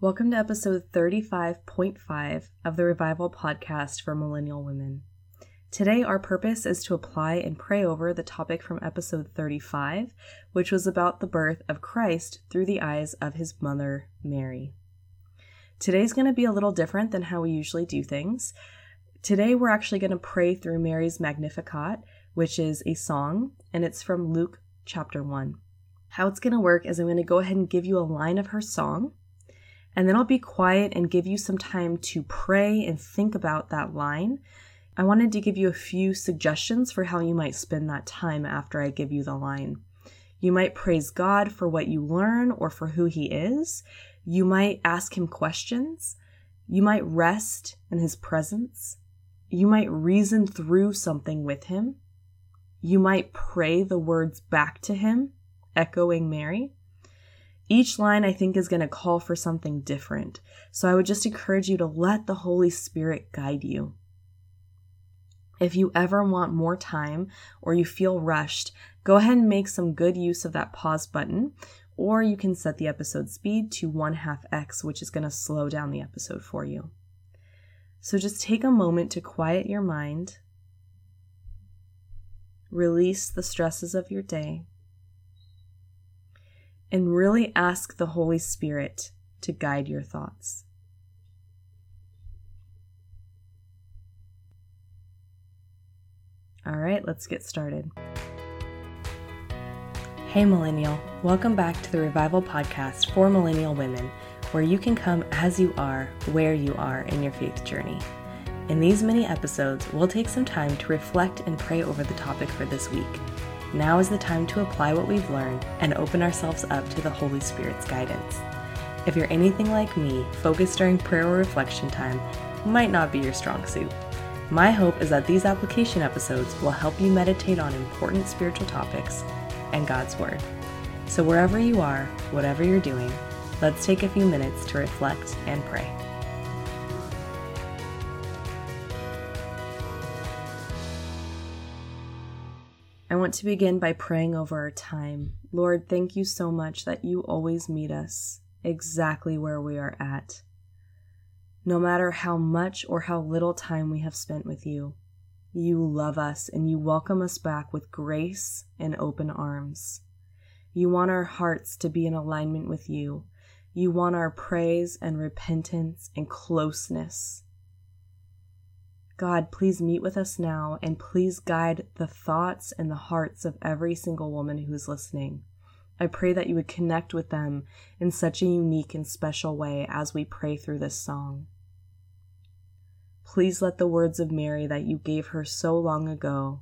Welcome to episode 35.5 of the Revival Podcast for Millennial Women. Today, our purpose is to apply and pray over the topic from episode 35, which was about the birth of Christ through the eyes of his mother, Mary. Today's going to be a little different than how we usually do things. Today, we're actually going to pray through Mary's Magnificat, which is a song, and it's from Luke chapter 1. How it's going to work is I'm going to go ahead and give you a line of her song and then I'll be quiet and give you some time to pray and think about that line. I wanted to give you a few suggestions for how you might spend that time after I give you the line. You might praise God for what you learn or for who He is. You might ask Him questions. You might rest in His presence. You might reason through something with Him. You might pray the words back to Him, echoing Mary. Each line, I think, is going to call for something different. So I would just encourage you to let the Holy Spirit guide you. If you ever want more time or you feel rushed, go ahead and make some good use of that pause button, or you can set the episode speed to 1 half x, which is going to slow down the episode for you. So just take a moment to quiet your mind, release the stresses of your day and really ask the Holy Spirit to guide your thoughts. All right, let's get started. Hey, Millennial, welcome back to the Revival Podcast for Millennial Women, where you can come as you are, where you are in your faith journey. In these mini episodes, we'll take some time to reflect and pray over the topic for this week now is the time to apply what we've learned and open ourselves up to the Holy Spirit's guidance. If you're anything like me, focus during prayer or reflection time might not be your strong suit. My hope is that these application episodes will help you meditate on important spiritual topics and God's Word. So, wherever you are, whatever you're doing, let's take a few minutes to reflect and pray. Want to begin by praying over our time. Lord, thank you so much that you always meet us exactly where we are at. No matter how much or how little time we have spent with you, you love us and you welcome us back with grace and open arms. You want our hearts to be in alignment with you. You want our praise and repentance and closeness. God, please meet with us now and please guide the thoughts and the hearts of every single woman who is listening. I pray that you would connect with them in such a unique and special way as we pray through this song. Please let the words of Mary that you gave her so long ago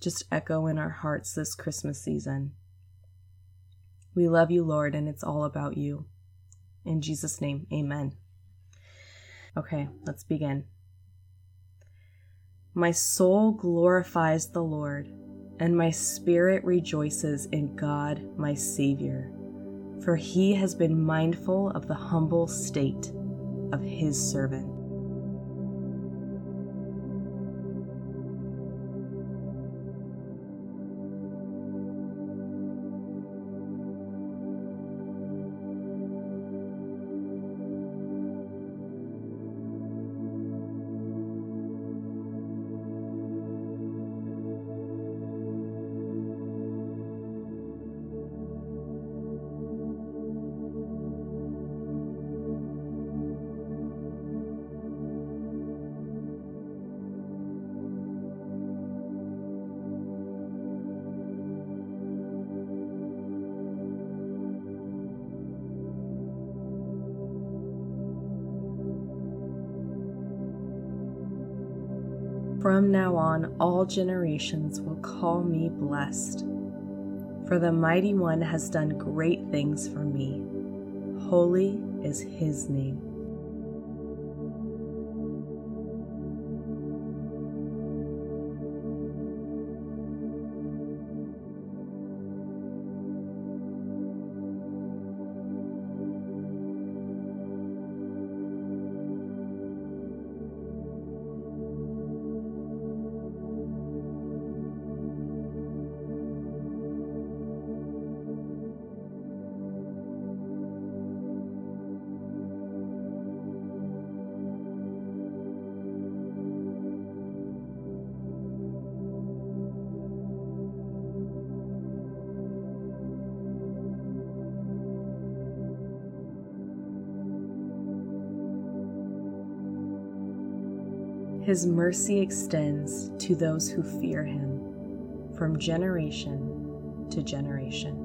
just echo in our hearts this Christmas season. We love you, Lord, and it's all about you. In Jesus' name, amen. Okay, let's begin. My soul glorifies the Lord, and my spirit rejoices in God my Savior, for he has been mindful of the humble state of his servant. From now on, all generations will call me blessed. For the Mighty One has done great things for me. Holy is his name. His mercy extends to those who fear him from generation to generation.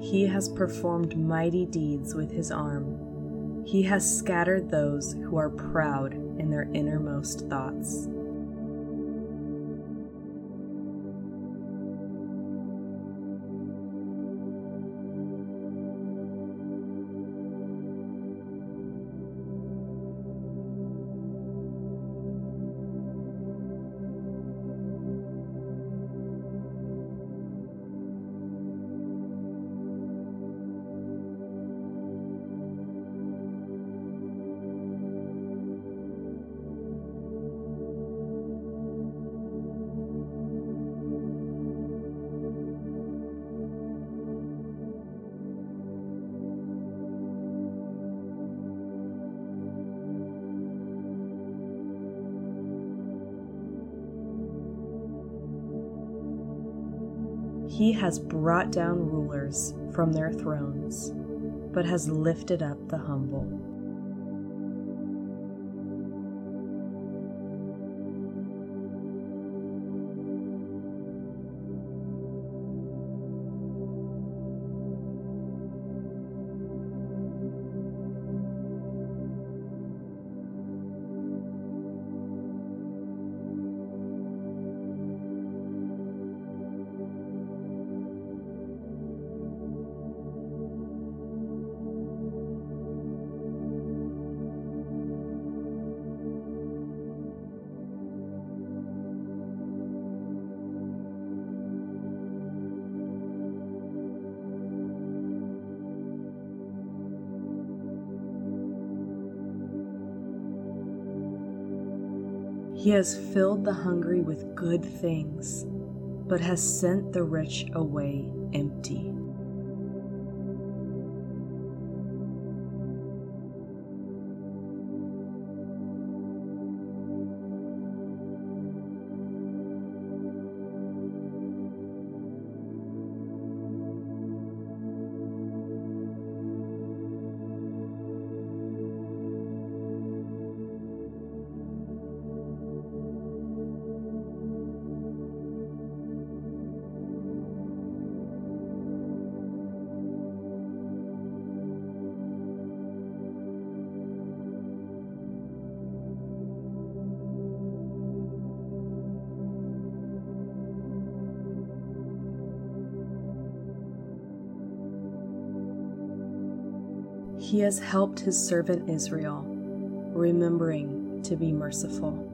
He has performed mighty deeds with his arm. He has scattered those who are proud in their innermost thoughts. He has brought down rulers from their thrones, but has lifted up the humble. He has filled the hungry with good things, but has sent the rich away empty. He has helped his servant Israel, remembering to be merciful.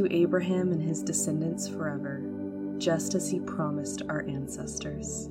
To Abraham and his descendants forever, just as he promised our ancestors.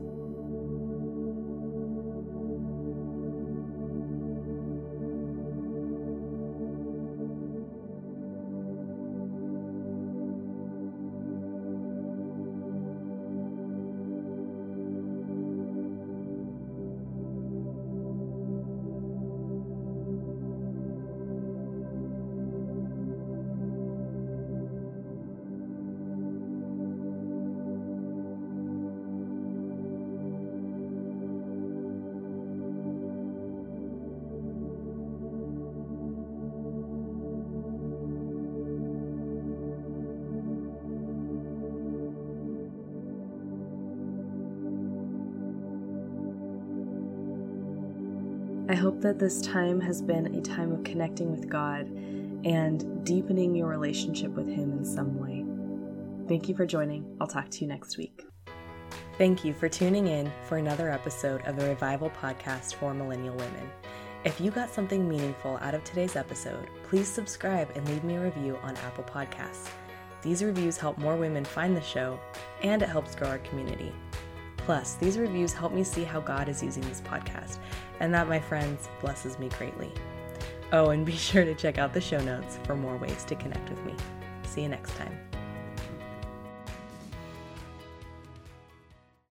I hope that this time has been a time of connecting with God and deepening your relationship with Him in some way. Thank you for joining. I'll talk to you next week. Thank you for tuning in for another episode of the Revival Podcast for Millennial Women. If you got something meaningful out of today's episode, please subscribe and leave me a review on Apple Podcasts. These reviews help more women find the show, and it helps grow our community. Plus, these reviews help me see how God is using this podcast, and that, my friends, blesses me greatly. Oh, and be sure to check out the show notes for more ways to connect with me. See you next time.